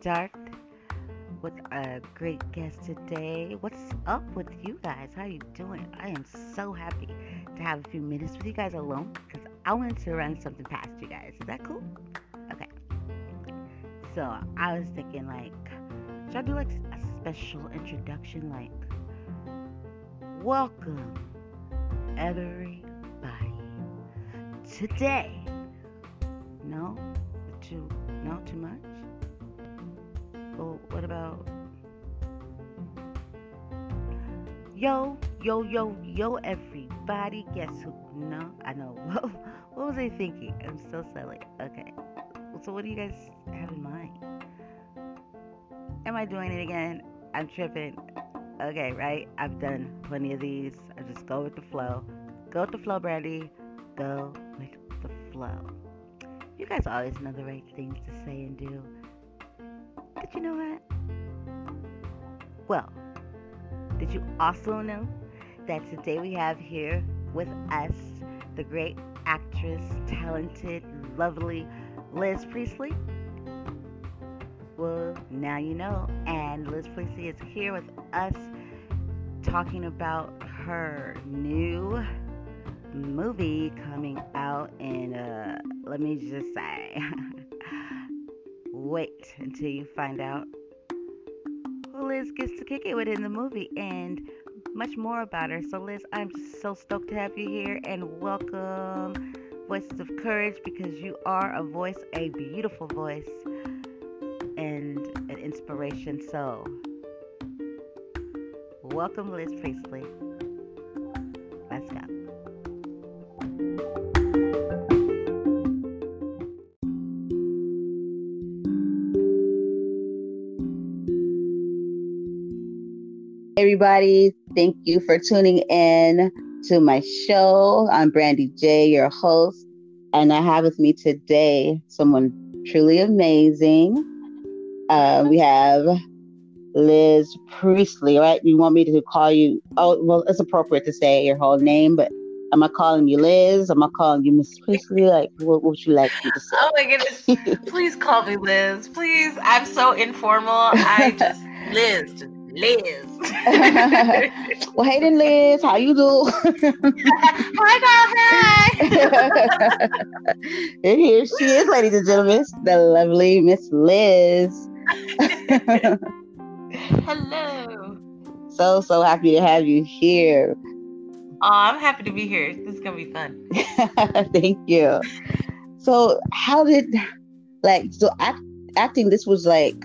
start with a great guest today. What's up with you guys? How you doing? I am so happy to have a few minutes with you guys alone because I wanted to run something past you guys. Is that cool? Okay. So I was thinking like, should I do like a special introduction like, welcome everybody today. No, too not too much. Yo yo yo yo everybody? Guess who? No, I know. what was I thinking? I'm so silly. Okay, so what do you guys have in mind? Am I doing it again? I'm tripping. Okay, right? I've done plenty of these. I just go with the flow. Go with the flow, Brandy. Go with the flow. You guys always know the right things to say and do. But you know what? Well, did you also know that today we have here with us the great actress, talented, lovely Liz Priestley? Well, now you know. And Liz Priestley is here with us talking about her new movie coming out in, uh, let me just say, wait until you find out Liz gets to kick it with in the movie and much more about her. So, Liz, I'm just so stoked to have you here and welcome Voices of Courage because you are a voice, a beautiful voice, and an inspiration. So, welcome, Liz Priestley. Everybody, thank you for tuning in to my show. I'm Brandy J, your host, and I have with me today someone truly amazing. Uh, we have Liz Priestley, right? You want me to call you? Oh, well, it's appropriate to say your whole name, but am I calling you Liz? Am I calling you Miss Priestley? Like, what, what would you like me to say? Oh my goodness! Please call me Liz, please. I'm so informal. I just Liz, Liz. well, hey then, Liz. How you do? hi, hi. and here she is, ladies and gentlemen, the lovely Miss Liz. Hello. So so happy to have you here. Oh, I'm happy to be here. This is gonna be fun. Thank you. So, how did like so act, acting? This was like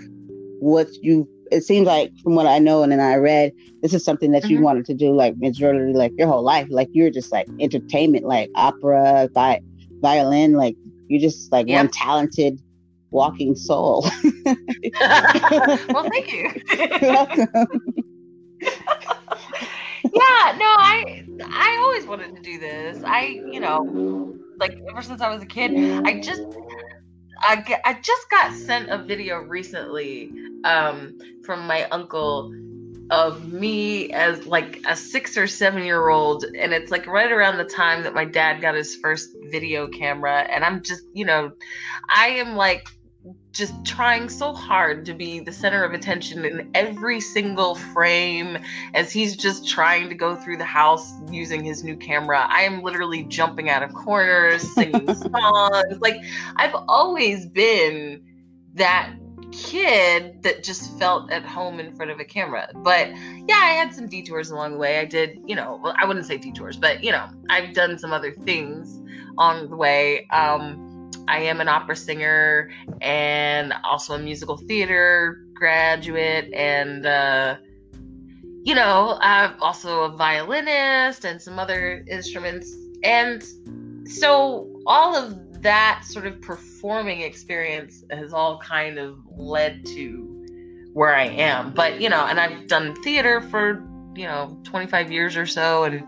what you. It seems like from what I know and then I read, this is something that mm-hmm. you wanted to do like majority like your whole life. Like you're just like entertainment, like opera, vi- violin. Like you're just like yep. one talented walking soul. well, thank you. yeah, no, I I always wanted to do this. I, you know, like ever since I was a kid, I just I, get, I just got sent a video recently um, from my uncle of me as like a six or seven year old and it's like right around the time that my dad got his first video camera and i'm just you know i am like just trying so hard to be the center of attention in every single frame as he's just trying to go through the house using his new camera. I am literally jumping out of corners, singing songs. Like, I've always been that kid that just felt at home in front of a camera. But yeah, I had some detours along the way. I did, you know, well, I wouldn't say detours, but you know, I've done some other things on the way. Um, I am an opera singer and also a musical theater graduate, and uh, you know, I'm also a violinist and some other instruments. And so all of that sort of performing experience has all kind of led to where I am. But, you know, and I've done theater for, you know, 25 years or so. And,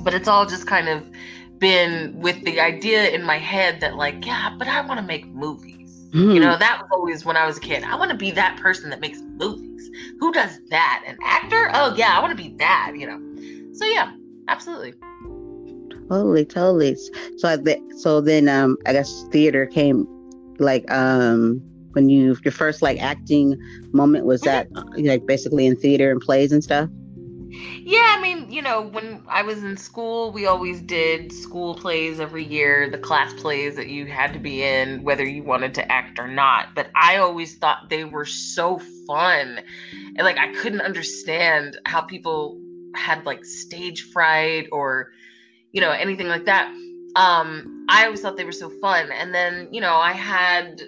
but it's all just kind of been with the idea in my head that like yeah but i want to make movies. Mm-hmm. you know that was always when i was a kid. I want to be that person that makes movies. Who does that? An actor? Oh yeah i want to be that you know. So yeah absolutely. Totally, totally. So, I, so then, um, I guess theater came, like, um, when you your first like acting moment was that like basically in theater and plays and stuff. Yeah, I mean, you know, when I was in school, we always did school plays every year, the class plays that you had to be in, whether you wanted to act or not. But I always thought they were so fun. And like, I couldn't understand how people had like stage fright or, you know, anything like that. Um, I always thought they were so fun. And then, you know, I had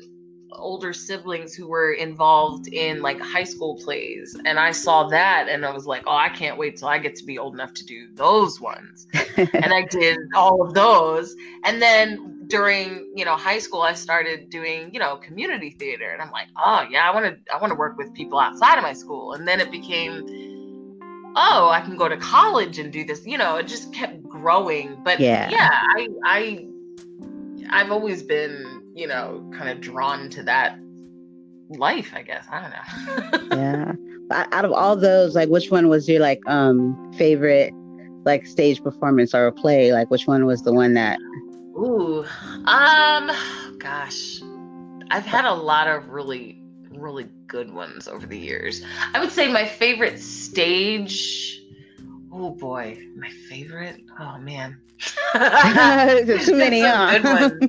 older siblings who were involved in like high school plays and i saw that and i was like oh i can't wait till i get to be old enough to do those ones. And i did all of those and then during you know high school i started doing you know community theater and i'm like oh yeah i want to i want to work with people outside of my school. And then it became oh i can go to college and do this you know it just kept growing but yeah. yeah i i i've always been you know, kind of drawn to that life, I guess. I don't know. yeah. But Out of all those, like which one was your like um favorite like stage performance or a play? Like which one was the one that Ooh. Um gosh. I've had a lot of really really good ones over the years. I would say my favorite stage Oh boy, my favorite. Oh man, too many. Huh?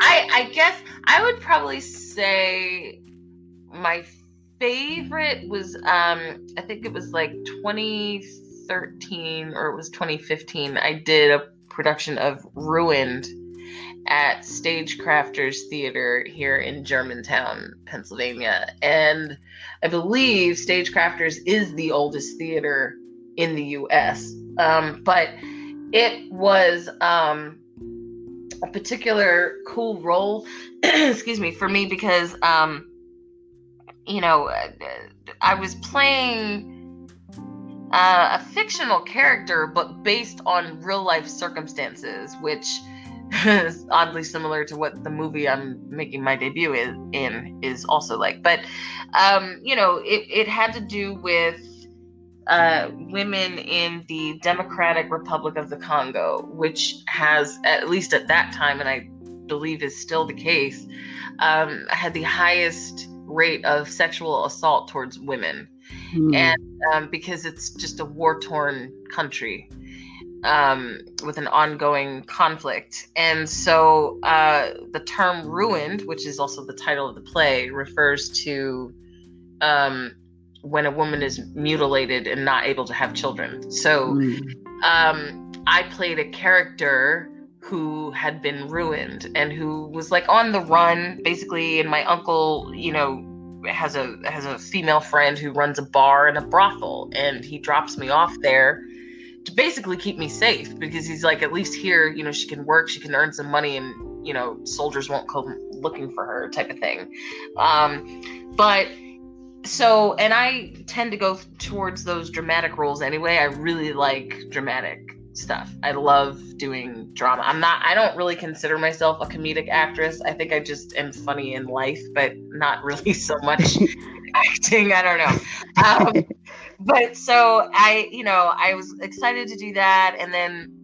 I I guess I would probably say my favorite was um I think it was like 2013 or it was 2015. I did a production of Ruined at Stagecrafters Theater here in Germantown, Pennsylvania, and I believe Stagecrafters is the oldest theater in the US. Um, but it was um, a particular cool role, excuse me, for me because, um, you know, I was playing uh, a fictional character, but based on real life circumstances, which is oddly similar to what the movie I'm making my debut in is also like. But, um, you know, it, it had to do with uh, women in the Democratic Republic of the Congo, which has, at least at that time, and I believe is still the case, um, had the highest rate of sexual assault towards women. Mm. And um, because it's just a war torn country um, with an ongoing conflict. And so uh, the term ruined, which is also the title of the play, refers to um, when a woman is mutilated and not able to have children. So um, I played a character who had been ruined and who was like on the run basically and my uncle you know has a has a female friend who runs a bar and a brothel and he drops me off there to basically keep me safe because he's like at least here you know she can work she can earn some money and you know soldiers won't come looking for her type of thing um but so and i tend to go towards those dramatic roles anyway. I really like dramatic stuff. I love doing drama. I'm not i don't really consider myself a comedic actress. I think i just am funny in life but not really so much acting. I don't know. Um, but so i you know i was excited to do that. And then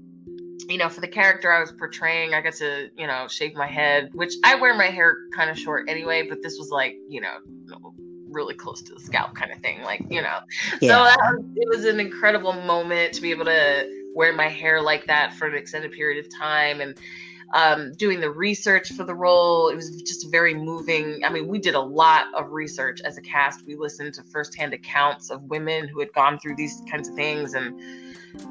you know for the character i was portraying i got to you know shave my head which i wear my hair kind of short anyway but this was like you know really close to the scalp kind of thing like you know. Yeah. so was, it was an incredible moment to be able to wear my hair like that for an extended period of time and um, doing the research for the role. It was just very moving. I mean we did a lot of research as a cast. We listened to firsthand accounts of women who had gone through these kinds of things and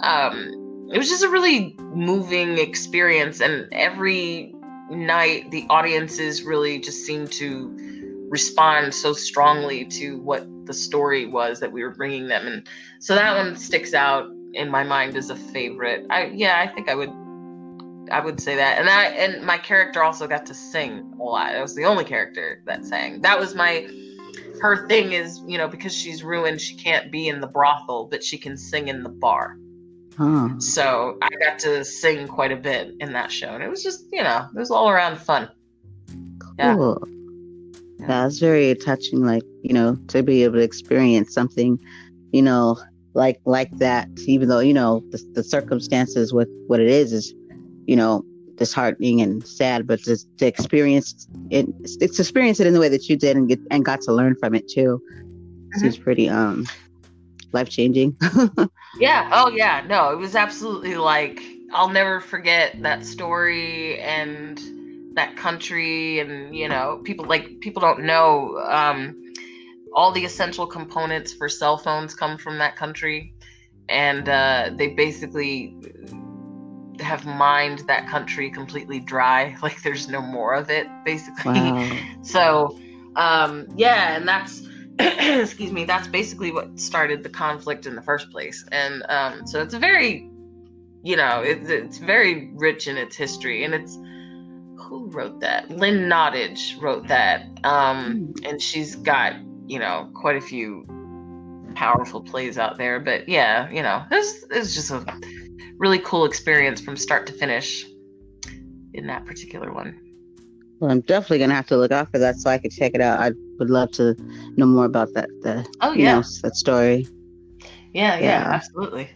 um, it was just a really moving experience and every night the audiences really just seemed to respond so strongly to what the story was that we were bringing them. And so that one sticks out in my mind as a favorite. I yeah i think i would i would say that. And i and my character also got to sing a lot. It was the only character that sang. That was my her thing is you know because she's ruined she can't be in the brothel but she can sing in the bar. Huh. so i got to sing quite a bit in that show and it was just you know it was all around fun. Cool. yeah yeah, it's very touching, like, you know, to be able to experience something, you know, like like that, even though you know the, the circumstances with what it is is, you know, disheartening and sad, but just to experience it, it's experience it in the way that you did and get and got to learn from it too. Mm-hmm. Seems pretty um life changing. yeah. Oh yeah. No, it was absolutely like I'll never forget that story and that country and you know people like people don't know um all the essential components for cell phones come from that country. And uh, they basically have mined that country completely dry like there's no more of it basically. Wow. so um, yeah and that's excuse me that's basically what started the conflict in the first place. And um, so it's a very you know it's, it's very rich in its history. And it's who wrote that? Lynn nottage wrote that um, hmm. and she's got you know quite a few powerful plays out there but yeah you know it was, it was just a really cool experience from start to finish in that particular one. Well i'm definitely gonna have to look out for that so i could check it out. I would love to know more about that the oh yeah know, that story. Yeah, yeah yeah. absolutely.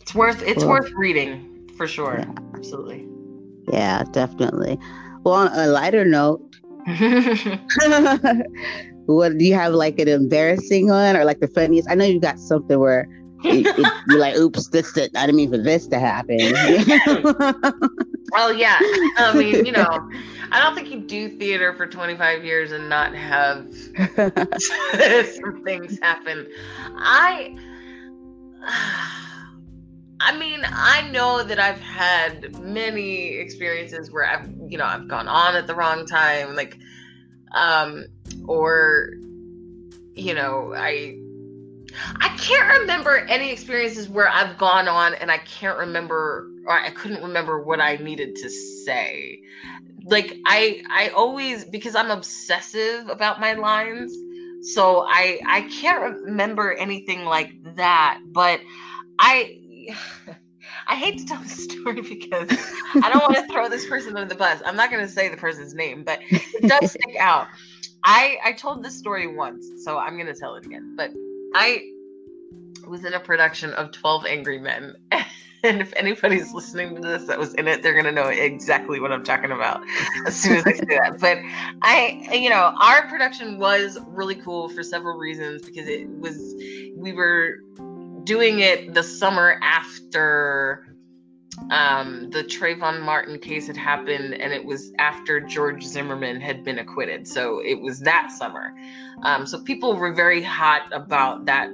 It's worth it's cool. worth reading for sure. yeah. absolutely. Yeah definitely well on a lighter note what do you have like an embarrassing one or like the funniest? I know you got something where it, it, you're like, oops, this did, I didn't mean for this to happen. well, yeah. I mean, you know, I don't think you do theater for 25 years and not have some things happen. I. I mean, I know that I've had many experiences where I've, you know, I've gone on at the wrong time. Like, um, or you know i i can't remember any experiences where i've gone on and i can't remember or i couldn't remember what i needed to say like i i always because i'm obsessive about my lines so i i can't remember anything like that but i I hate to tell the story because I don't want to throw this person under the bus. I'm not going to say the person's name, but it does stick out. I I told this story once, so I'm going to tell it again. But I was in a production of 12 Angry Men. And if anybody's listening to this that was in it, they're going to know exactly what I'm talking about as soon as I say that. But I, you know, our production was really cool for several reasons because it was, we were doing it the summer after um, the Trayvon Martin case had happened, and it was after George Zimmerman had been acquitted. So it was that summer. Um, so people were very hot about that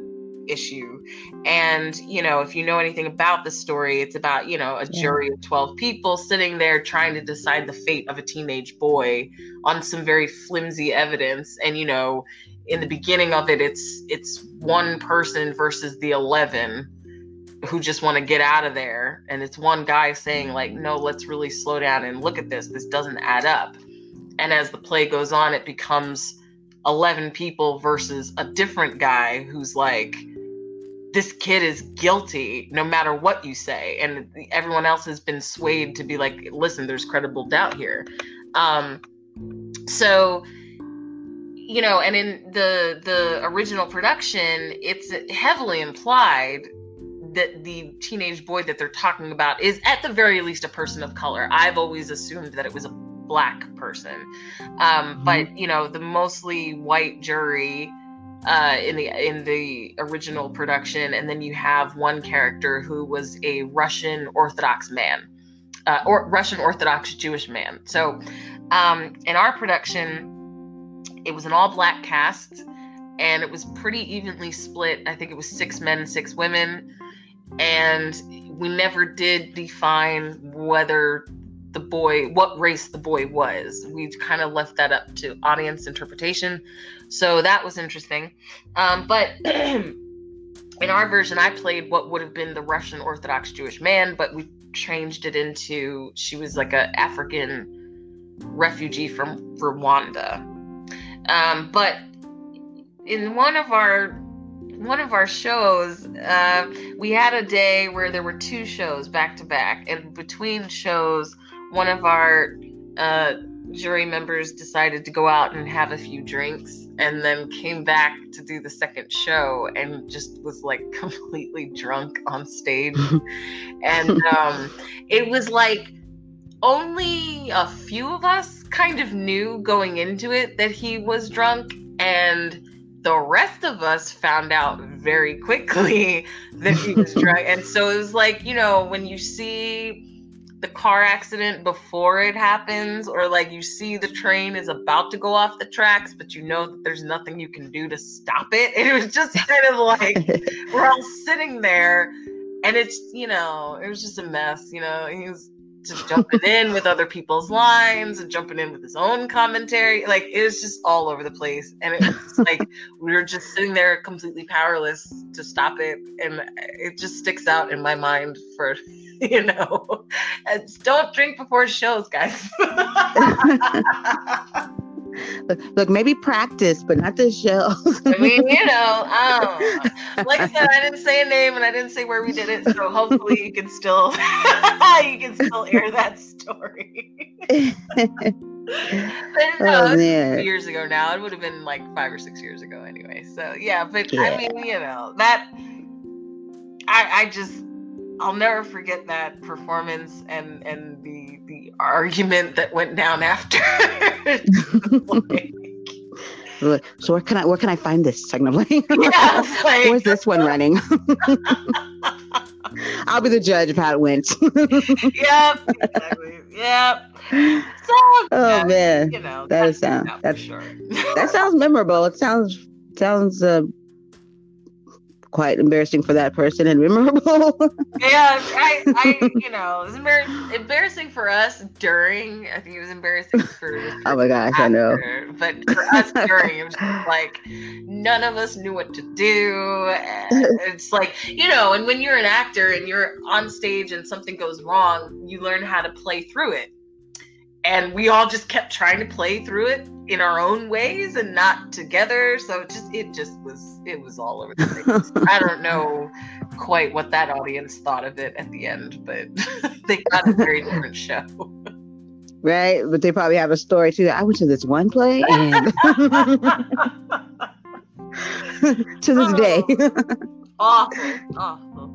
issue. And, you know, if you know anything about the story, it's about, you know, a jury of 12 people sitting there trying to decide the fate of a teenage boy on some very flimsy evidence. And, you know, in the beginning of it it's it's one person versus the 11 who just want to get out of there and it's one guy saying like no let's really slow down and look at this this doesn't add up and as the play goes on it becomes 11 people versus a different guy who's like this kid is guilty no matter what you say and everyone else has been swayed to be like listen there's credible doubt here um so you know, and in the the original production, it's heavily implied that the teenage boy that they're talking about is at the very least a person of color. I've always assumed that it was a black person, um, mm-hmm. but you know, the mostly white jury uh, in the in the original production, and then you have one character who was a Russian Orthodox man, uh, or Russian Orthodox Jewish man. So, um, in our production it was an all black cast and it was pretty evenly split. I think it was six men, six women. And we never did define whether the boy, what race the boy was. We kind of left that up to audience interpretation. So that was interesting. Um, but in our version, I played what would have been the Russian Orthodox Jewish man, but we changed it into she was like a African refugee from Rwanda. Um, but in one of our one of our shows, uh, we had a day where there were two shows back to back, and between shows, one of our uh, jury members decided to go out and have a few drinks and then came back to do the second show and just was like completely drunk on stage. and um, it was like only a few of us kind of knew going into it that he was drunk and the rest of us found out very quickly that he was drunk and so it was like you know when you see the car accident before it happens or like you see the train is about to go off the tracks but you know that there's nothing you can do to stop it. It was just kind of like we're all sitting there and it's you know it was just a mess you know he was just jumping in with other people's lines and jumping in with his own commentary. Like it was just all over the place. And it was like we were just sitting there completely powerless to stop it. And it just sticks out in my mind for, you know, it's, don't drink before shows, guys. look, look, maybe practice, but not the show. I mean, you know, um, like I said, I didn't say a name and I didn't say where we did it, so hopefully you can still you can still hear that story. but oh, years ago now. It would have been like five or six years ago anyway. So yeah, but yeah. I mean, you know, that I I just I'll never forget that performance and and the the argument that went down after. like, so where can I where can I find this technically? Yeah, like, Where's this one running? I'll be the judge of how it went. yep, exactly. Yep. So, oh yeah, man, you know that is sound that's sure. that sounds memorable. It sounds sounds uh, quite embarrassing for that person and memorable. yeah, I, I, you know, it was embar- embarrassing for us during. I think it was embarrassing for. oh my gosh, after, I know. But for us during, it was like none of us knew what to do. And it's like you know, and when you're an actor and you're on stage and something goes wrong, you learn how to play through it and we all just kept trying to play through it in our own ways and not together. So it just it just was it was all over the place. I don't know quite what that audience thought of it at the end but they got a very different show. Right but they probably have a story too i went to this one play and to this oh, day awful awful.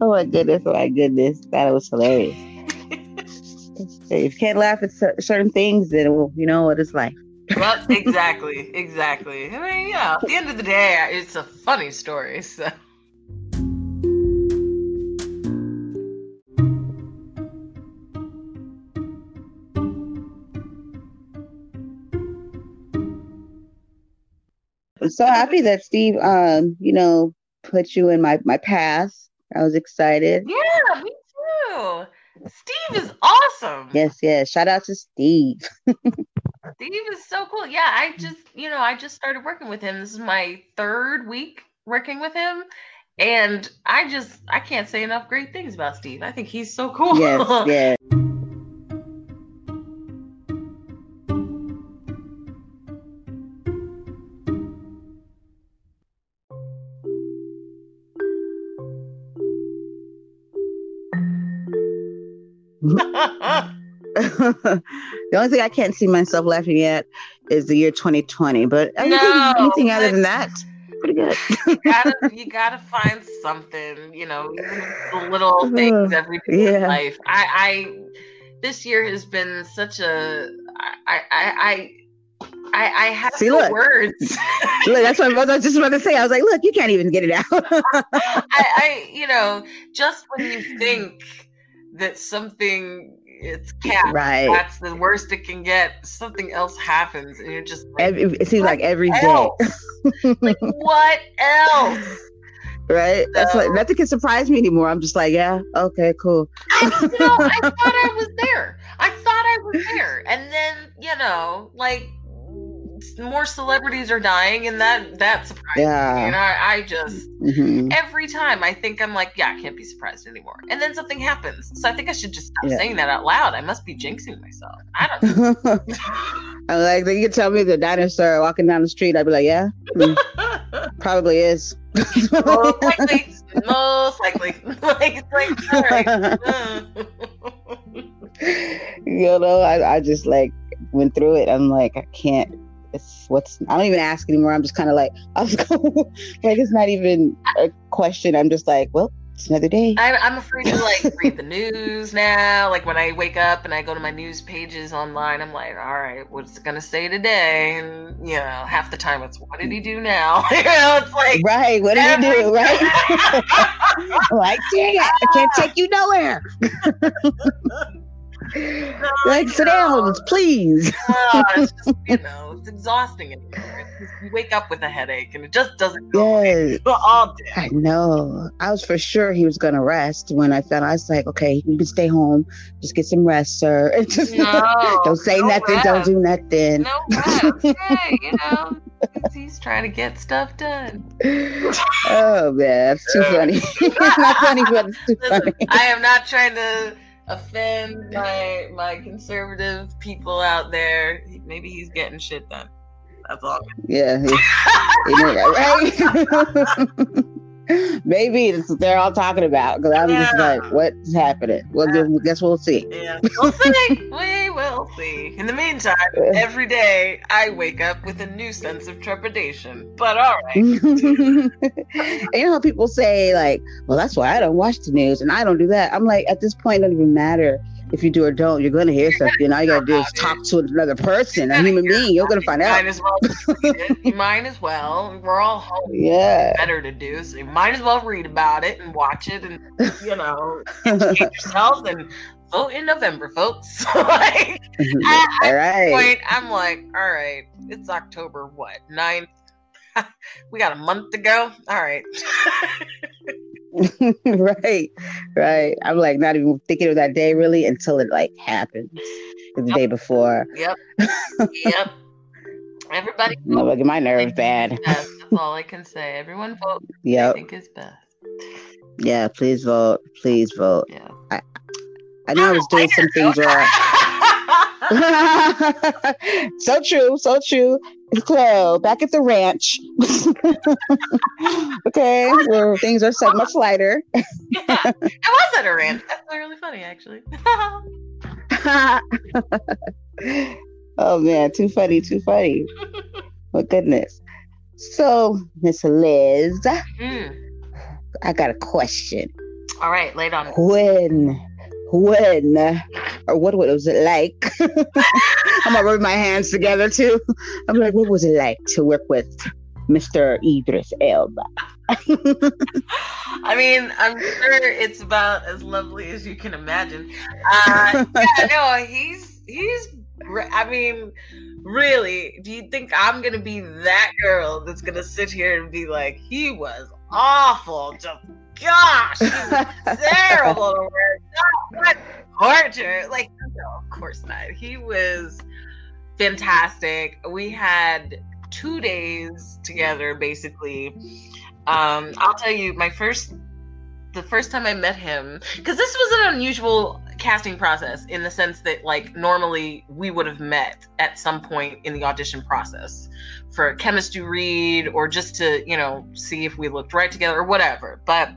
Oh my goodness oh my goodness. That was hilarious if you can't laugh at certain things, then well, you know what it's like. well, exactly, exactly. I mean, yeah. At the end of the day, it's a funny story. So. I'm so happy that Steve, um, you know, put you in my my path. I was excited. Yeah, me too. Steve is awesome. Yes, yes. Shout out to Steve. Steve is so cool. Yeah, I just, you know, I just started working with him. This is my third week working with him. And I just, I can't say enough great things about Steve. I think he's so cool. Yes, yes. the only thing I can't see myself laughing at is the year 2020. But anything, no, anything other than that, pretty good. you, gotta, you gotta find something, you know, the little things every day yeah. in life. I, I, this year has been such a, I, I, I I, I have See, no look. words. look, that's what I was just about to say. I was like, look, you can't even get it out. I, I, you know, just when you think that something it's cat. Right. That's the worst it can get. Something else happens, and you're just. Like, every, it seems like every else? day. like what else? Right. So, That's like nothing can surprise me anymore. I'm just like, yeah, okay, cool. I, you know, I thought I was there. I thought I was there, and then you know, like more celebrities are dying, and that that surprised yeah. me. And I, I just mm-hmm. every time I think I'm like, yeah, I can't be surprised anymore. And then something happens, so I think I should just stop yeah. saying that out loud. I must be jinxing myself. I don't. know. I'm like, then you tell me the dinosaur walking down the street, I'd be like, yeah, mm, probably is. most likely, most likely. like, like, all right. you know, I, I just like went through it. I'm like, I can't. It's what's. I don't even ask anymore. I'm just kind of like, I'm like, it's not even a question. I'm just like, well, it's another day. I'm, I'm afraid to like read the news now. Like when I wake up and I go to my news pages online, I'm like, all right, what's it gonna say today? And you know, half the time it's what did he do now? you know, it's like right, what did he do? Right? like, dang it, I can't take you nowhere. like sit down, please. it's just, you know, it's exhausting anymore. Just, you wake up with a headache and it just doesn't go Yes. all day. I know. I was for sure he was gonna rest when I found. I was like, okay, you can stay home, just get some rest, sir. And just No, don't say no nothing, don't do nothing. No rest. Hey, you know, he's- trying to get stuff done. oh man, that's too funny. it's not funny, but it's too Listen, funny. I am not trying to offend my my conservative people out there. Maybe he's getting shit done. That's all. Yeah, know, right? Maybe it's, they're all talking about because I'm just like, what's happening? Well, guess- guess we'll see. Yeah, we'll see. we will see. In the meantime, every day I wake up with a new sense of trepidation. But all right. you know how people say like, well, that's why I don't watch the news and I don't do that. I'm like, at this point, it doesn't even matter if you do or don't. You're going to hear something. All you got to do is talk to another person, a human being. You're going to find You out. might as well just read it. You might as well. We're all home. Yeah. Better to do, so you might as well read about it and watch it, and you know, educate yourself and vote in November, folks. like, all right. point, I'm like, all right, it's October what 9th? we got a month to go. All right. right. Right. I'm like not even thinking of that day really until it like happens the day before. Yep. yep. Everybody. You know, like my nerves bad. That's all I can say. Everyone vote. Yeah. I think is best. Yeah. Please vote. Please vote. Yeah. I know I was doing some things wrong. so true, so true. So back at the ranch, okay, where things are so much lighter. yeah, I was at a ranch. That's really funny, actually. oh man, too funny, too funny. My goodness. So, Miss Liz, Mm. I got a question. All right, lay it on. When, when, or what was it like? I'm gonna rub my hands together too. I'm like, what was it like to work with Mr. Idris Elba? I mean, I'm sure it's about as lovely as you can imagine. Uh, yeah, no, he's he's. I mean, really, do you think I'm gonna be that girl that's gonna sit here and be like, he was awful, just gosh, he was terrible to oh, what torture? Like, no, of course not. He was fantastic. We had two days together, basically. Um, I'll tell you, my first, the first time I met him, because this was an unusual casting process in the sense that, like, normally we would have met at some point in the audition process for a chemistry read or just to, you know, see if we looked right together or whatever. But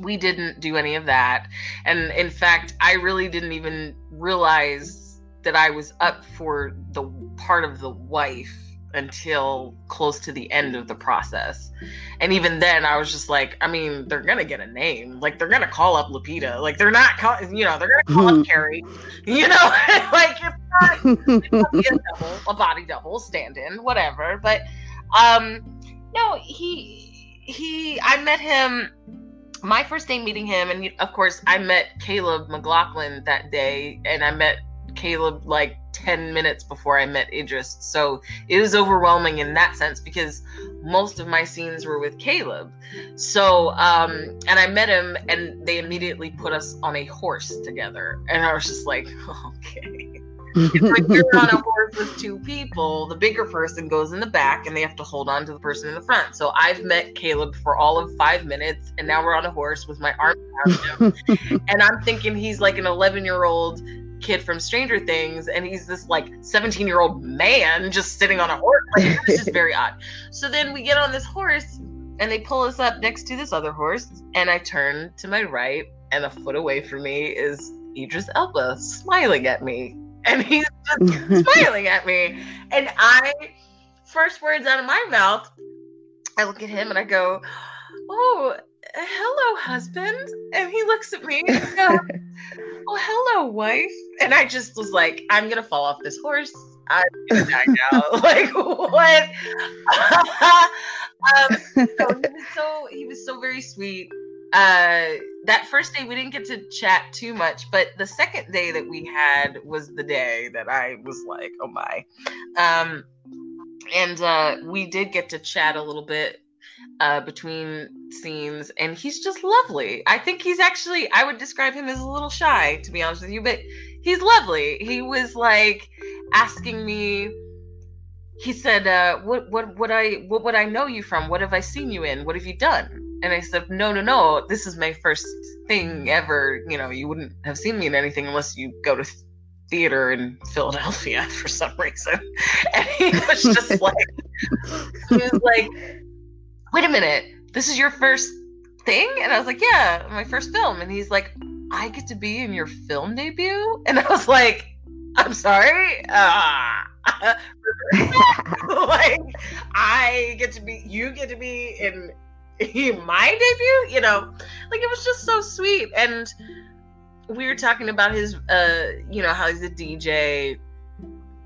we didn't do any of that. And in fact, I really didn't even realize that I was up for the part of the wife until close to the end of the process. And even then, I was just like, I mean, they're gonna get a name. Like they're gonna call up Lupita. Like they're not, call- you know, they're gonna call up Carrie. You know, like it's not be a double, a body double, stand-in, whatever. But um, no, he he. I met him. My first day meeting him, and of course, I met Caleb McLaughlin that day, and I met Caleb like 10 minutes before I met Idris. So it was overwhelming in that sense because most of my scenes were with Caleb. So, um, and I met him and they immediately put us on a horse together. And I was just like, okay. It's like you're on a horse with two people. The bigger person goes in the back and they have to hold on to the person in the front. So I've met Caleb for all of five minutes and now we're on a horse with my arm around him. and I'm thinking he's like an 11 year old kid from Stranger Things, and he's this like 17 year old man just sitting on a horse. Like, this is very odd. So then we get on this horse, and they pull us up next to this other horse, and I turn to my right, and a foot away from me is Idris Elba smiling at me. And he's just smiling at me. And I, first words out of my mouth, I look at him and I go, Oh, hello, husband. And he looks at me and goes, Oh, hello, wife. And I just was like, I'm to fall off this horse. I'm to die now. like, what? um, so he was so he was so very sweet uh that first day we didn't get to chat too much but the second day that we had was the day that i was like oh my. Um and uh we did get to chat a little bit uh between scenes and he's just lovely. I think he's actually i would describe him as a little shy to be honest with you but he's lovely. He was like asking me he said uh what what would i what would i know you from? What have i seen you in? What have you done and I said, no, no, no, this is my first thing ever. You know, you wouldn't have seen me in anything unless you go to theater in Philadelphia for some reason. And he was just like, he was like, wait a minute, this is your first thing? And I was like, yeah, my first film. And he's like, I get to be in your film debut? And I was like, I'm sorry. Uh, like I get to be, you get to be in my debut, you know, like it was just so sweet. And we were talking about his, uh, you know, how he's a DJ.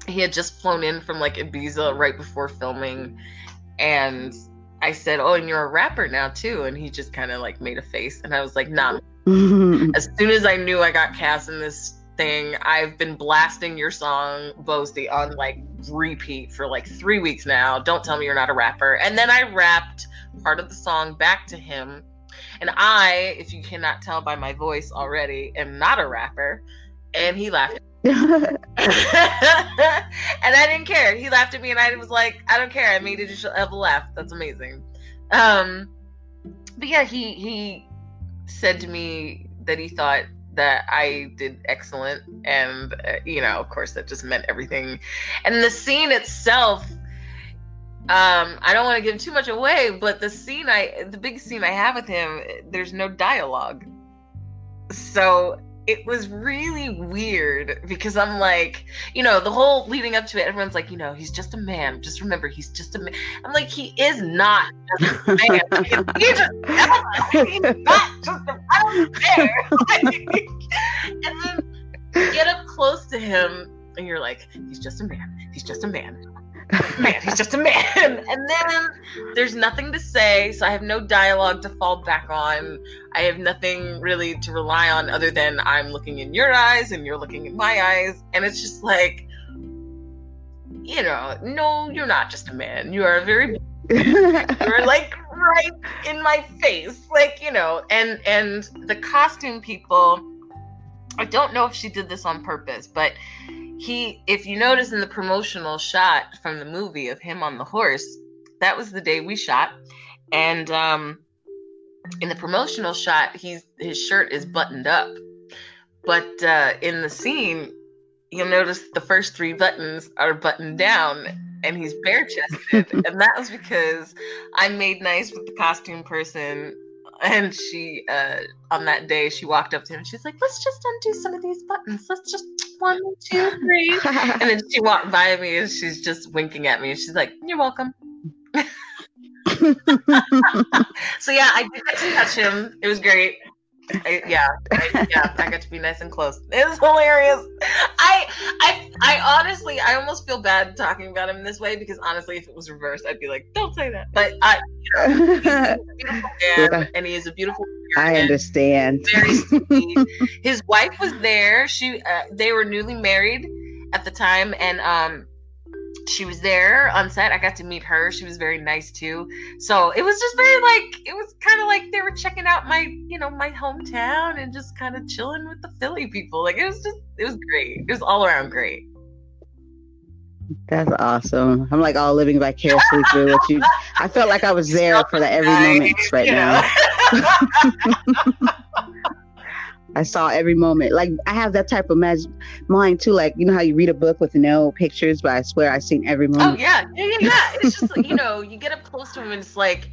He had just flown in from like Ibiza right before filming, and I said, "Oh, and you're a rapper now too." And he just kind of like made a face, and I was like, "Nah." as soon as I knew I got cast in this thing, I've been blasting your song "Boasty" on like repeat for like three weeks now. Don't tell me you're not a rapper. And then I rapped part of the song back to him. And I, if you cannot tell by my voice already, am not a rapper. And he laughed. and I didn't care. He laughed at me, and I was like, I don't care. I made it have a laugh. That's amazing. Um, but yeah, he he said to me that he thought that I did excellent, and uh, you know, of course, that just meant everything. And the scene itself um i don't want to give too much away but the scene i the big scene i have with him there's no dialogue so it was really weird because i'm like you know the whole leading up to it everyone's like you know he's just a man. Just remember he's just a man i'm like he is not just a man. He's, just, he's not just a i don't care. And then you get up close to him and you're like he's just a man. He's just a man man, he's just a man. And then there's nothing to say, so I have no dialogue to fall back on. I have nothing really to rely on other than I'm looking in your eyes and you're looking in my eyes. And it's just like, you know, no, you're not just a man. You are a very you're like right in my face. Like, you know, and and the costume people I don't know if she did this on purpose, but he if you notice in the promotional shot from the movie of him on the horse that was the day we shot. And um in the promotional shot he's his shirt is buttoned up. But uh in the scene you'll notice the first three buttons are buttoned down and he's bare chested and that was because i made nice with the costume person and she uh on that day she walked up to him. And she's like let's just undo some of these buttons. Let's just one two three. And then she walked by me and she's just winking at me. And she's like you're welcome. So yeah i did get to touch him. It was great I, yeah, I, yeah, I got to be nice and close. It's hilarious. I, I, I honestly, I almost feel bad talking about him this way because honestly, if it was reversed, I'd be like, "Don't say that." But I, you know, he's a beautiful man, yeah. and he is a beautiful. I understand. Very sweet. His wife was there. She, uh, they were newly married at the time, and um, she was there on set. I got to meet her. She was very nice too. So it was just very like it was kind of like they were checking out my, you know, my hometown and just kind of chilling with the Philly people. Like it was just it was great. It was all around great. That's awesome. I'm like all living vicariously through what you. I felt like I was there for the every moment right now. I saw every moment. Like I have that type of magic mind too. Like you know how you read a book with no pictures, but I swear I've seen every oh, moment. Oh yeah, yeah, yeah. yeah. It's just you know you get up close to him and it's like,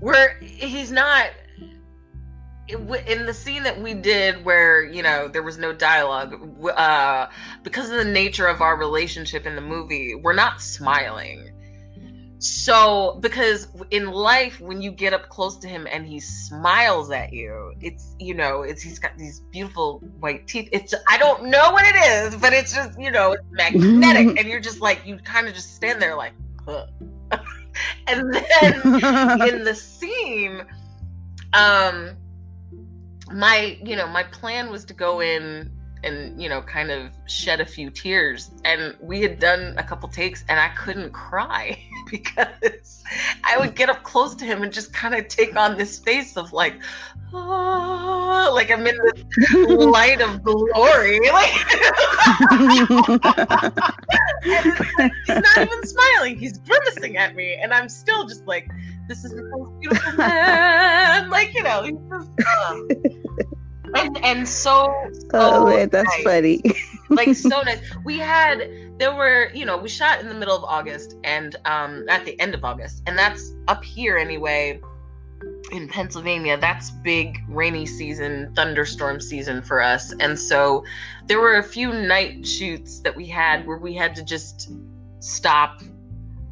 where he's not. in the scene that we did where you know there was no dialogue uh because of the nature of our relationship in the movie we're not smiling so because in life when you get up close to him and he smiles at you it's you know it's he's got these beautiful white teeth it's i don't know what it is but it's just you know it's magnetic and you're just like you kind of just stand there like huh. and then in the scene um my you know my plan was to go in and you know kind of shed a few tears. And we had done a couple takes and i couldn't cry because i would get up close to him and just kind of take on this face of like oh, like i'm in this light of glory. Like he's not even smiling. He's grimacing at me and i'm still just like this is the most beautiful man. Like you know he's just uh, and and so, so oh man, that's nice. funny. like so nice. We had there were you know we shot in the middle of August and um at the end of August, and that's up here anyway in Pennsylvania. That's big rainy season, thunderstorm season for us, and so there were a few night shoots that we had where we had to just stop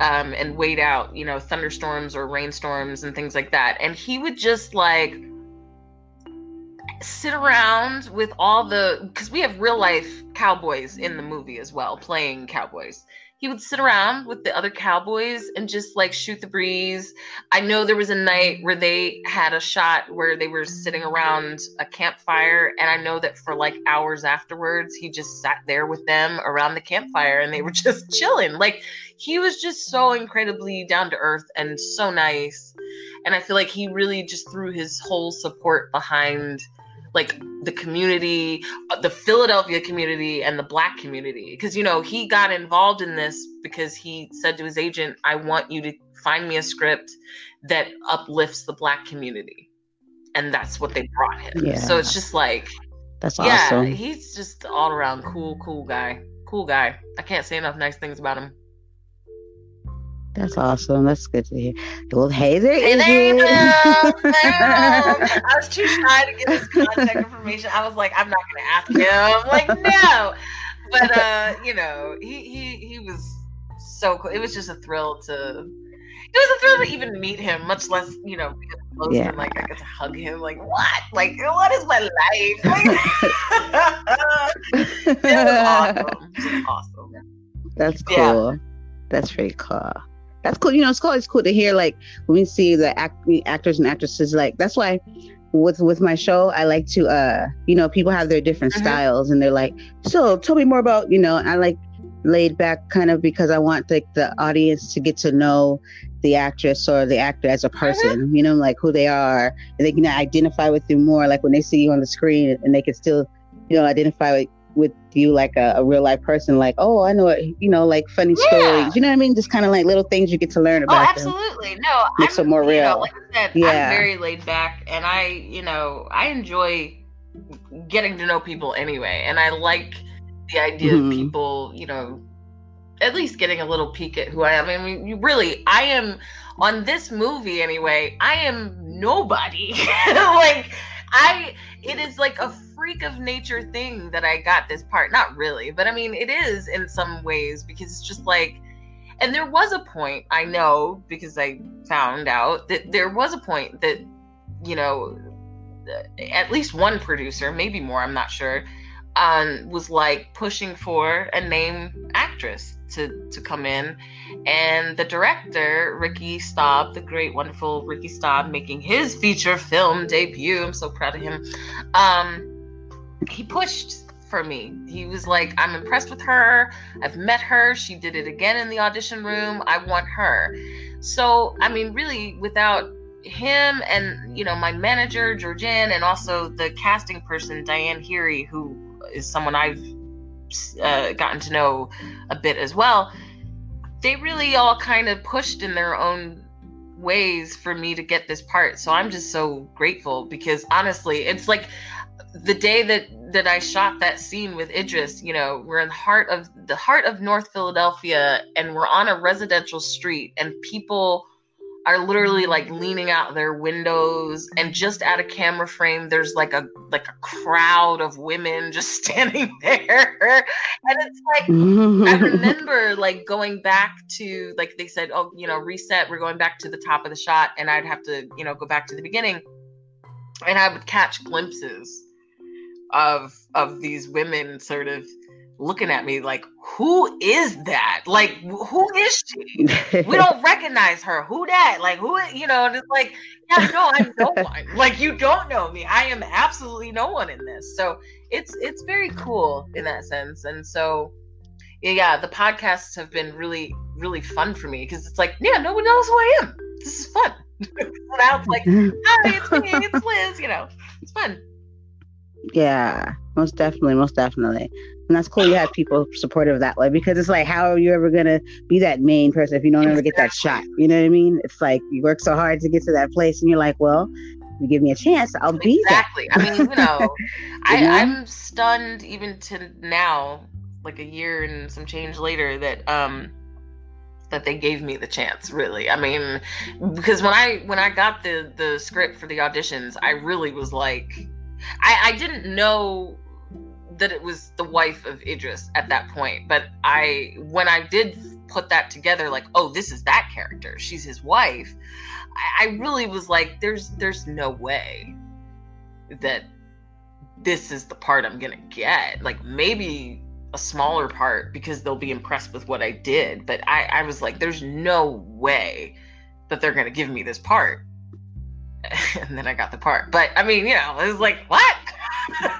um, and wait out, you know, thunderstorms or rainstorms and things like that. And he would just like sit around with all the because we have real life cowboys in the movie as well playing cowboys. He would sit around with the other cowboys and just like shoot the breeze. I know there was a night where they had a shot where they were sitting around a campfire and i know that for like hours afterwards he just sat there with them around the campfire and they were just chilling. Like he was just so incredibly down to earth and so nice. And i feel like he really just threw his whole support behind like the community, uh, the Philadelphia community and the black community. Because, you know, he got involved in this because he said to his agent, I want you to find me a script that uplifts the black community. And that's what they brought him. Yeah. So it's just like, that's awesome. Yeah, he's just all around cool, cool guy. Cool guy. I can't say enough nice things about him. That's awesome. That's good to hear. Well, hey there, hey there, I was too shy to get his contact information. I was like, I'm not going to ask him. like, no. But uh, you know, he he he was so cool. It was just a thrill to. It was a thrill to even meet him, much less you know close yeah. and like I get to hug him. Like what? Like what is my life? Like, it was awesome. It was awesome. That's cool. Yeah. That's pretty cool that's cool. You know, it's cool. It's cool to hear like when we see the act- actors and actresses. Like that's why with with my show, I like to uh, you know, people have their different mm-hmm. styles, and they're like, so tell me more about you know. I like laid back kind of because I want like the audience to get to know the actress or the actor as a mm-hmm. person, mm-hmm. you know, like who they are, and they can identify with you more. Like when they see you on the screen, and they can still, you know, identify with with you like a, a, real life person like oh i know it, you know like funny yeah. stories you know what i mean just kind of like little things you get to learn oh, about oh absolutely them. no makes I'm, it more real know, like i said yeah. i'm very laid back and i you know i enjoy getting to know people anyway and i like the idea mm-hmm. of people you know at least getting a little peek at who i am i mean you really i am on this movie anyway i am nobody like i it is like a freak of nature thing that I got this part. Not really, but I mean, it is in some ways because it's just like, and there was a point I know because I found out that there was a point that, you know, at least one producer, maybe more, I'm not sure, um, was like pushing for a name actress to to come in, and the director Ricky Staub, the great wonderful Ricky Staub, making his feature film debut. I'm so proud of him. Um, he pushed for me. He was like, I'm impressed with her. I've met her. She did it again in the audition room. I want her. So, I mean, really, without him and, you know, my manager, Georgian, and also the casting person, Diane Heery, who is someone I've uh, gotten to know a bit as well, they really all kind of pushed in their own ways for me to get this part. So I'm just so grateful because honestly, it's like the day that that I shot that scene with Idris, you know, we're in the heart of the heart of North Philadelphia and we're on a residential street and people are literally like leaning out their windows and just at a camera frame there's like a like a crowd of women just standing there. And it's like i remember like going back to like they said oh you know reset we're going back to the top of the shot and i'd have to you know go back to the beginning. And i would catch glimpses of of these women sort of looking at me like, who is that? Like, who is she? we don't recognize her. Who that? Like, who, you know, and it's like, yeah, no, I'm no one. Like, you don't know me. I am absolutely no one in this. So it's, it's very cool in that sense. And so, yeah, the podcasts have been really, really fun for me because it's like, yeah, no one knows who I am. This is fun. it's like, hi, it's me, it's Liz, you know, it's fun. Yeah, most definitely, most definitely. And that's cool you have people supportive that way because it's like, how are you ever going to be that main person if you don't ever get that shot? You know what I mean? It's like you work so hard to get to that place and you're like, well, you give me a chance, I'll be exactly. I mean, you know, I? I'm stunned even to now, like a year and some change later, that um that they gave me the chance. Really, I mean, because when I when I got the the script for the auditions, I really was like, I I didn't know that it was the wife of Idris at that point. But I, when I did put that together, like, oh, this is that character. She's his wife. I, I really was like, there's, there's no way that this is the part I'm gonna get. Like maybe a smaller part because they'll be impressed with what I did. But I, I was like, there's no way that they're gonna give me this part. and then I got the part. But I mean, you know, it was like, what?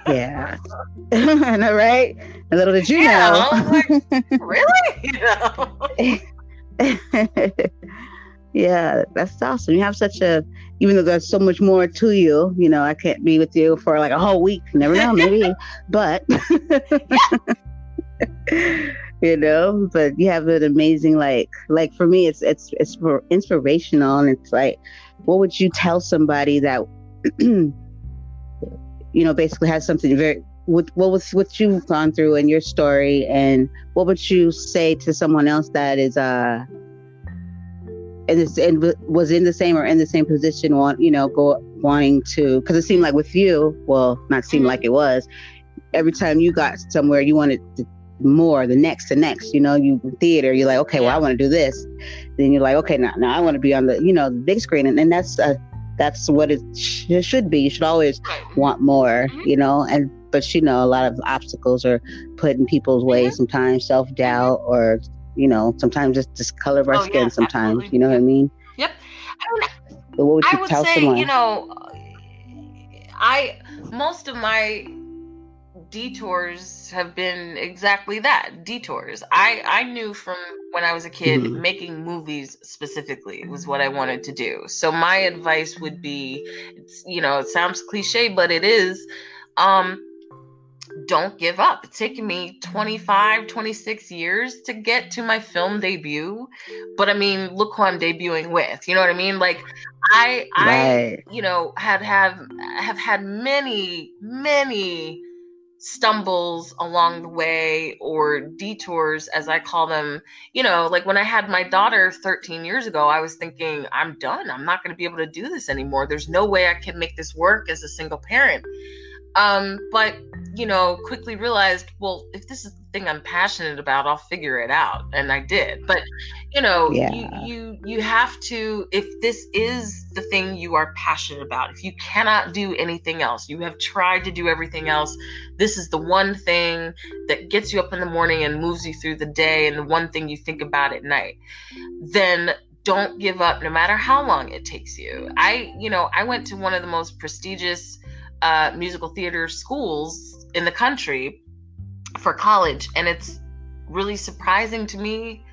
Yeah. I know, right? A little did you yeah, know. Like, really? yeah, that's awesome. You have such a, even though there's so much more to you, you know, I can't be with you for like a whole week. You never know, maybe. but, you know, but you have an amazing, like, like for me, it's, it's, it's inspirational. And it's like, what would you tell somebody that, you know, basically has something very what what was what you've gone through in your story and what would you say to someone else that is uh and this and was in the same or in the same position want you know go wanting to because it seemed like with you well not seem like it was every time you got somewhere you wanted to, more the next the next you know you theater you're like okay well i want to do this. Then you're like okay now, now i want to be on the you know the big screen and, and that's a that's what it sh- should be. You should always want more, mm-hmm. you know, and but you know, a lot of obstacles are put in people's way mm-hmm. sometimes, self doubt or you know, sometimes just just color of our oh, skin yeah, sometimes, absolutely. you know what I mean? Yep. I, what would you I would tell say, someone? you know, I most of my detours have been exactly that detours i i knew from when i was a kid mm-hmm. making movies specifically was what i wanted to do so my advice would be it's you know it sounds cliche but it is um don't give up it's taken me 25 26 years to get to my film debut but i mean look who i'm debuting with you know what i mean like i right. i you know had have have had many many stumbles along the way or detours as i call them you know like when i had my daughter 13 years ago i was thinking i'm done i'm not going to be able to do this anymore there's no way i can make this work as a single parent um, but you know, quickly realized, well, if this is the thing I'm passionate about, I'll figure it out, and I did. But you know, yeah. you you you have to. If this is the thing you are passionate about, if you cannot do anything else, you have tried to do everything else. This is the one thing that gets you up in the morning and moves you through the day, and the one thing you think about at night. Then don't give up, no matter how long it takes you. I, you know, I went to one of the most prestigious uh, musical theater schools in the country for college. And it's really surprising to me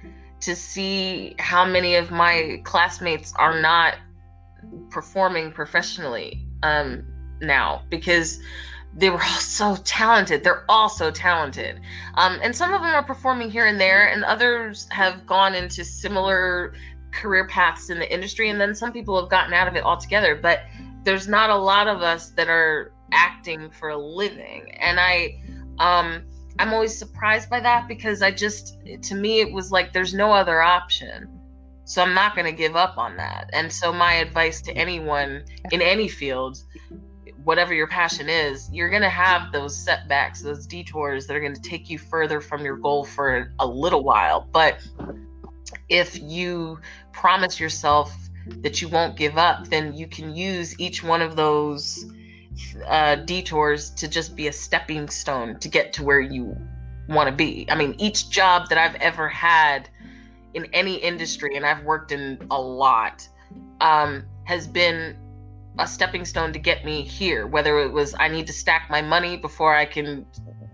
to see how many of my classmates are not performing professionally um, now because they were all so talented. They're all so talented. Um, and some of them are performing here and there, and others have gone into similar career paths in the industry. And then some people have gotten out of it altogether. But there's not a lot of us that are acting for a living and i um i'm always surprised by that because i just to me it was like there's no other option So I'm not going to give up on that. And so my advice to anyone in any field, whatever your passion is, you're going to have those setbacks, those detours that are going to take you further from your goal for a little while. But if you promise yourself that you won't give up, then you can use each one of those uh, detours to just be a stepping stone to get to where you want to be. I mean, each job that I've ever had in any industry, and I've worked in a lot, um, has been a stepping stone to get me here. Whether it was I need to stack my money before I can,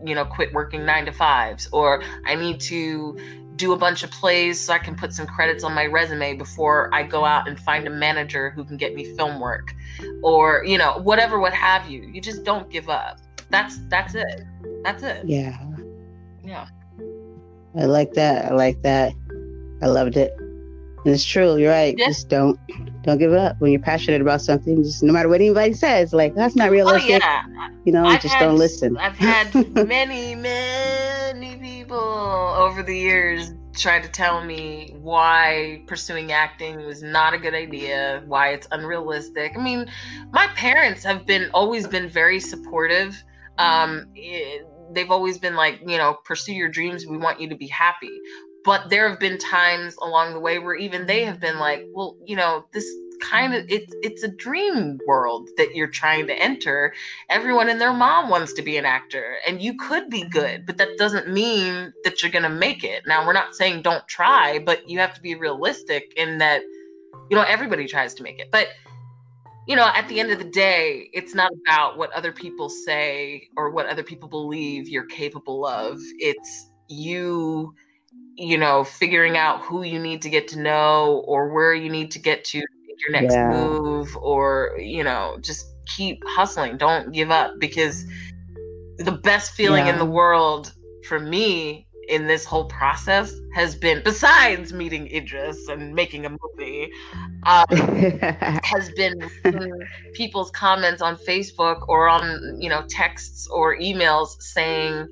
you know, quit working nine to fives, or I need to do a bunch of plays so I can put some credits on my resume before I go out and find a manager who can get me film work, or you know, whatever, what have you. You just don't give up. That's that's it. That's it. Yeah. Yeah. I like that. I like that. I loved it. And it's true. You're right. Yeah. Just don't don't give up when you're passionate about something. Just no matter what anybody says, like that's not realistic Oh realistic. yeah. You know, I've just had- don't listen. I've had many, many people over the years tried to tell me why pursuing acting was not a good idea, why it's unrealistic. I mean, my parents have been always been very supportive. Um, eh, they've always been like, you know, pursue your dreams. We want you to be happy. But there have been times along the way where even they have been like, well, you know, this kind of it's it's a dream world that you're trying to enter. Everyone and their mom wants to be an actor and you could be mm-hmm. good but that doesn't mean that you're going to make it. Now we're not saying don't try but you have to be realistic in that you know everybody tries to make it. But you know at the end of the day it's not about what other people say or what other people believe you're capable of. It's you you know figuring out who you need to get to know or where you need to get to your next Yeah. move or you know just keep hustling don't give up because the best feeling in the world for me in this whole process has been besides meeting Idris and making a movie uh, has been people's comments on Facebook or on you know texts or emails saying,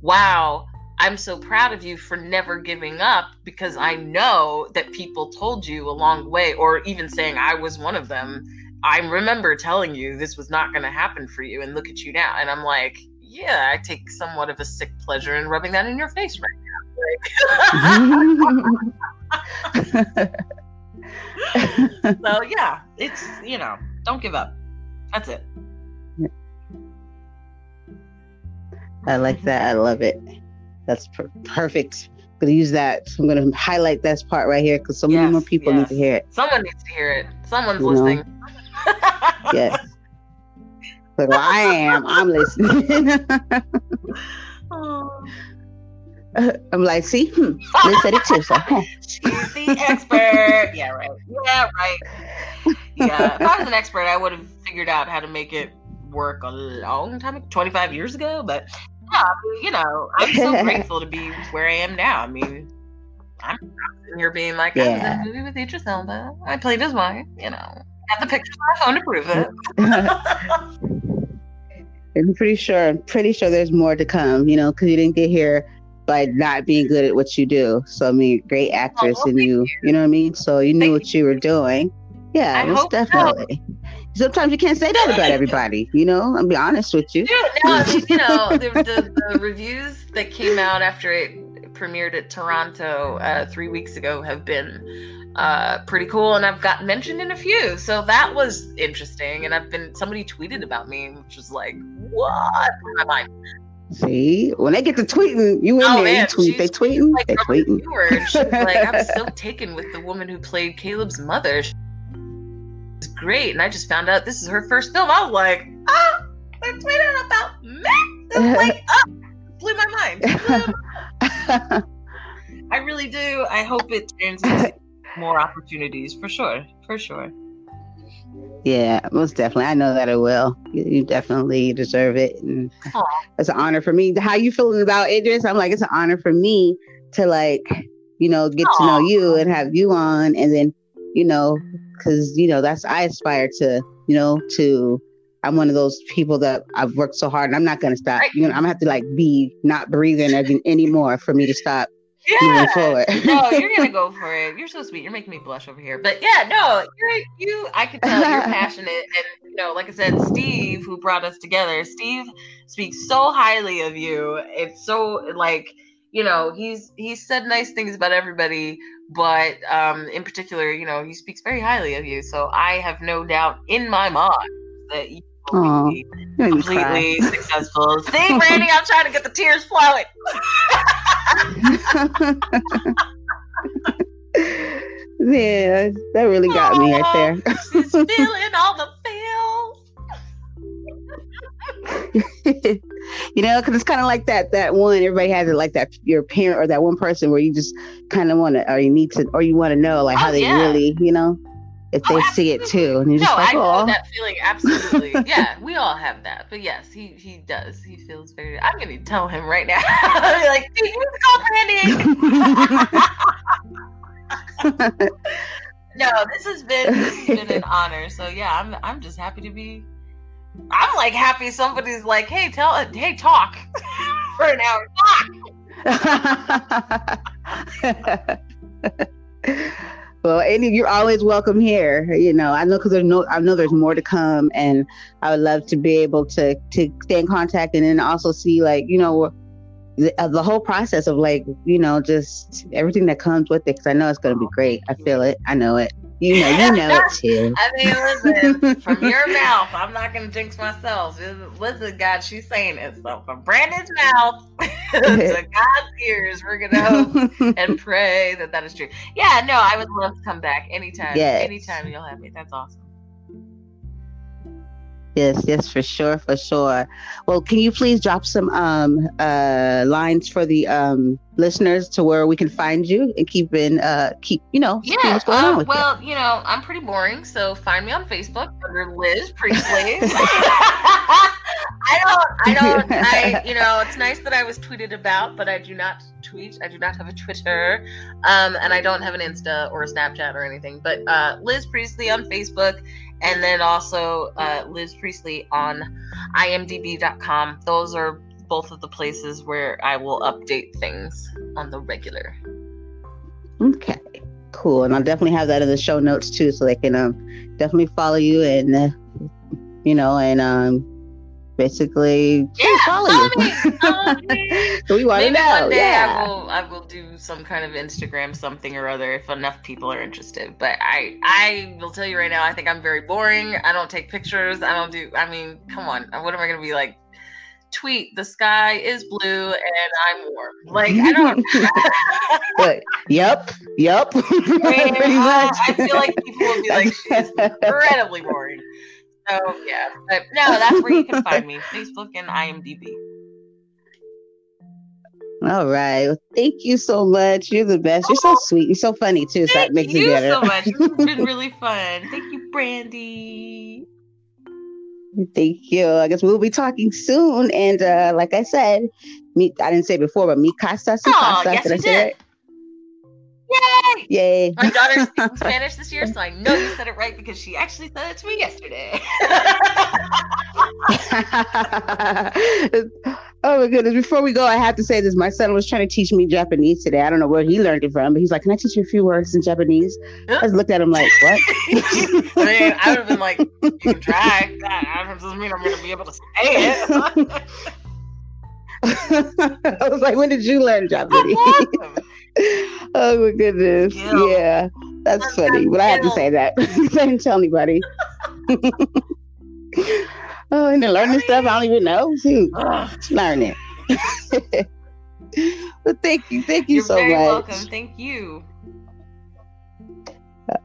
"Wow, I'm so proud of you for never giving up because I know that people told you along the way, or even saying I was one of them. I remember telling you this was not going to happen for you, and look at you now." And I'm like, "Yeah, I take somewhat of a sick pleasure in rubbing that in your face right now." Like, so yeah, it's you know, don't give up. That's it. I like that. I love it. That's per- perfect. I'm gonna use that. I'm gonna highlight this part right here because so many Yes, more people yes. need to hear it. Someone needs to hear it. Someone's You listening. Yes. Like, well, I am. I'm listening. Oh, I'm like, see, hmm, Liz said it too. So, huh. She's the expert. Yeah, right. Yeah, right. Yeah. If I was an expert, I would have figured out how to make it work a long time ago, 25 years ago. But yeah, I mean, you know, I'm so grateful to be where I am now. I mean, I'm sitting here being like, I was in Yeah. a movie with Idris Elba. I played his wife, you know. Have the pictures on my phone to prove it. I'm pretty sure. I'm pretty sure there's more to come. You know, because you didn't get here by not being good at what you do. So I mean, great oh, actress, well, and you, you know what I mean. So you knew Thank what you were doing. Yeah, I most hope so. Sometimes you can't say that about everybody. You know, I'll be honest with you. No, you know, the, the, the reviews that came out after it premiered at Toronto uh, three weeks ago have been uh, pretty cool, and I've got mentioned in a few. So that was interesting, and I've been somebody tweeted about me, which was like, what? My mind. See, when they get to tweeting, you in Oh, there. man, you tweet. They tweeting. Like, They tweeting. she was like, I'm so taken with the woman who played Caleb's mother. Great, and I just found out this is her first film. I was like, ah, they're tweeting about me. This like, ah, blew my mind. Blew my I really do. I hope it turns into more opportunities for sure. For sure. Yeah, most definitely. I know that it will. You, you definitely deserve it. And Aw. it's an honor for me. How you feeling about Idris? I'm like, it's an honor for me to like, you know, get to know you and have you on, and then, you know, because you know that's I aspire to, you know, to. I'm one of those people that I've worked so hard, and I'm not gonna stop. Right. You know, I'm gonna have to like be not breathing any- anymore for me to stop. moving forward. no, you're gonna go for it. You're so sweet. You're making me blush over here. But yeah, no, you're you. I can tell you're passionate, and you know, like I said, Steve, who brought us together, Steve speaks so highly of you. It's so like you know, he's he's said nice things about everybody, but um, in particular, you know, he speaks very highly of you. So I have no doubt in my mind that you will be You made me cry. completely successful. See, Brandy, I'm trying to get the tears flowing. yeah, that really got me right there. She's feeling all the feels. You know, because it's kind of like that that one everybody has it like that your parent or that one person where you just kind of want to or you need to or you want to know like oh, how Oh, they yeah. really you know if they Oh, see it too and you're No, just like I know oh that feeling absolutely. yeah, we all have that. But yes, he he does. He feels very. I'm gonna tell him right now. Like, "Hey, you call Brandy. No, this has been this has been an honor. So yeah, I'm I'm just happy to be. I'm like happy somebody's like, hey, tell hey, talk for an hour. Talk. well, Andy, you're always welcome here. You know, I know because there's no, I know there's more to come, and I would love to be able to to stay in contact, and then also see like you know the, uh, the whole process of like you know just everything that comes with it. Because I know it's gonna be great. I feel it. I know it. You know, you know it too. I mean, listen, from your mouth, I'm not gonna jinx myself. Listen, God, she's saying it. So from Brandon's mouth to God's ears, we're gonna hope and pray that that is true. Yeah, no, I would love to come back anytime. Yes. Anytime you'll have me. That's awesome. Yes, yes, for sure, for sure. Well, can you please drop some um uh lines for the um listeners to where we can find you and keep in uh keep you know Yeah. what's going on uh, well, you know, I'm pretty boring, so find me on Facebook under Liz Priestley. I don't, I don't, I, you know, it's nice that I was tweeted about, but I do not tweet. I do not have a Twitter, um, and I don't have an Insta or a Snapchat or anything. But uh, Liz Priestley on Facebook, and then also uh, Liz Priestley on IMDb.com. Those are both of the places where I will update things on the regular. Okay, cool, and I'll definitely have that in the show notes too, so they can um definitely follow you and uh, you know and um basically Yeah, follow you. me, follow me. so we want to know. one day yeah. I will I will do some kind of Instagram something or other if enough people are interested. But I I will tell you right now, I think I'm very boring. I don't take pictures. I don't do I mean, come on. What am I gonna be like? Tweet the sky is blue and I'm warm. Like I don't But yep, yep. I, mean, uh. I feel like people will be like, she's incredibly boring. So yeah. But no, that's where you can find me. Facebook and IMDb. All right. Well, thank you so much. You're the best. You're so sweet. You're so funny too. So that makes you it better. so much. Has been really fun. Thank you, Brandy. Thank you. I guess we'll be talking soon. And uh, like I said, me I didn't say before, but me casa, Aw, casa. yes, Did I say did. right? Yay! Yay. My daughter's speaking Spanish this year, so I know you said it right because she actually said it to me yesterday. oh my goodness. Before we go, I have to say this. My son was trying to teach me Japanese today. I don't know where he learned it from, but he's like, Can I teach you a few words in Japanese? I just looked at him like, What? I mean, I would have been like, you can try. That doesn't mean I'm going to be able to say it. I was like, When did you learn Japanese? Oh my goodness. Yeah. That's That's funny. But I had to say that. I didn't tell anybody. oh, and then learning stuff I don't even know. Ugh, learn it. but thank you. Thank you You're so very much. welcome. Thank you.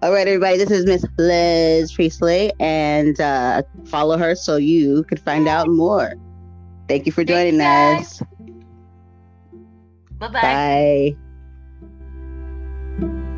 All right, everybody. This is Miss Liz Priestley, and uh, follow her so you could find out more. Thank you for joining us. Bye-bye. Bye thank you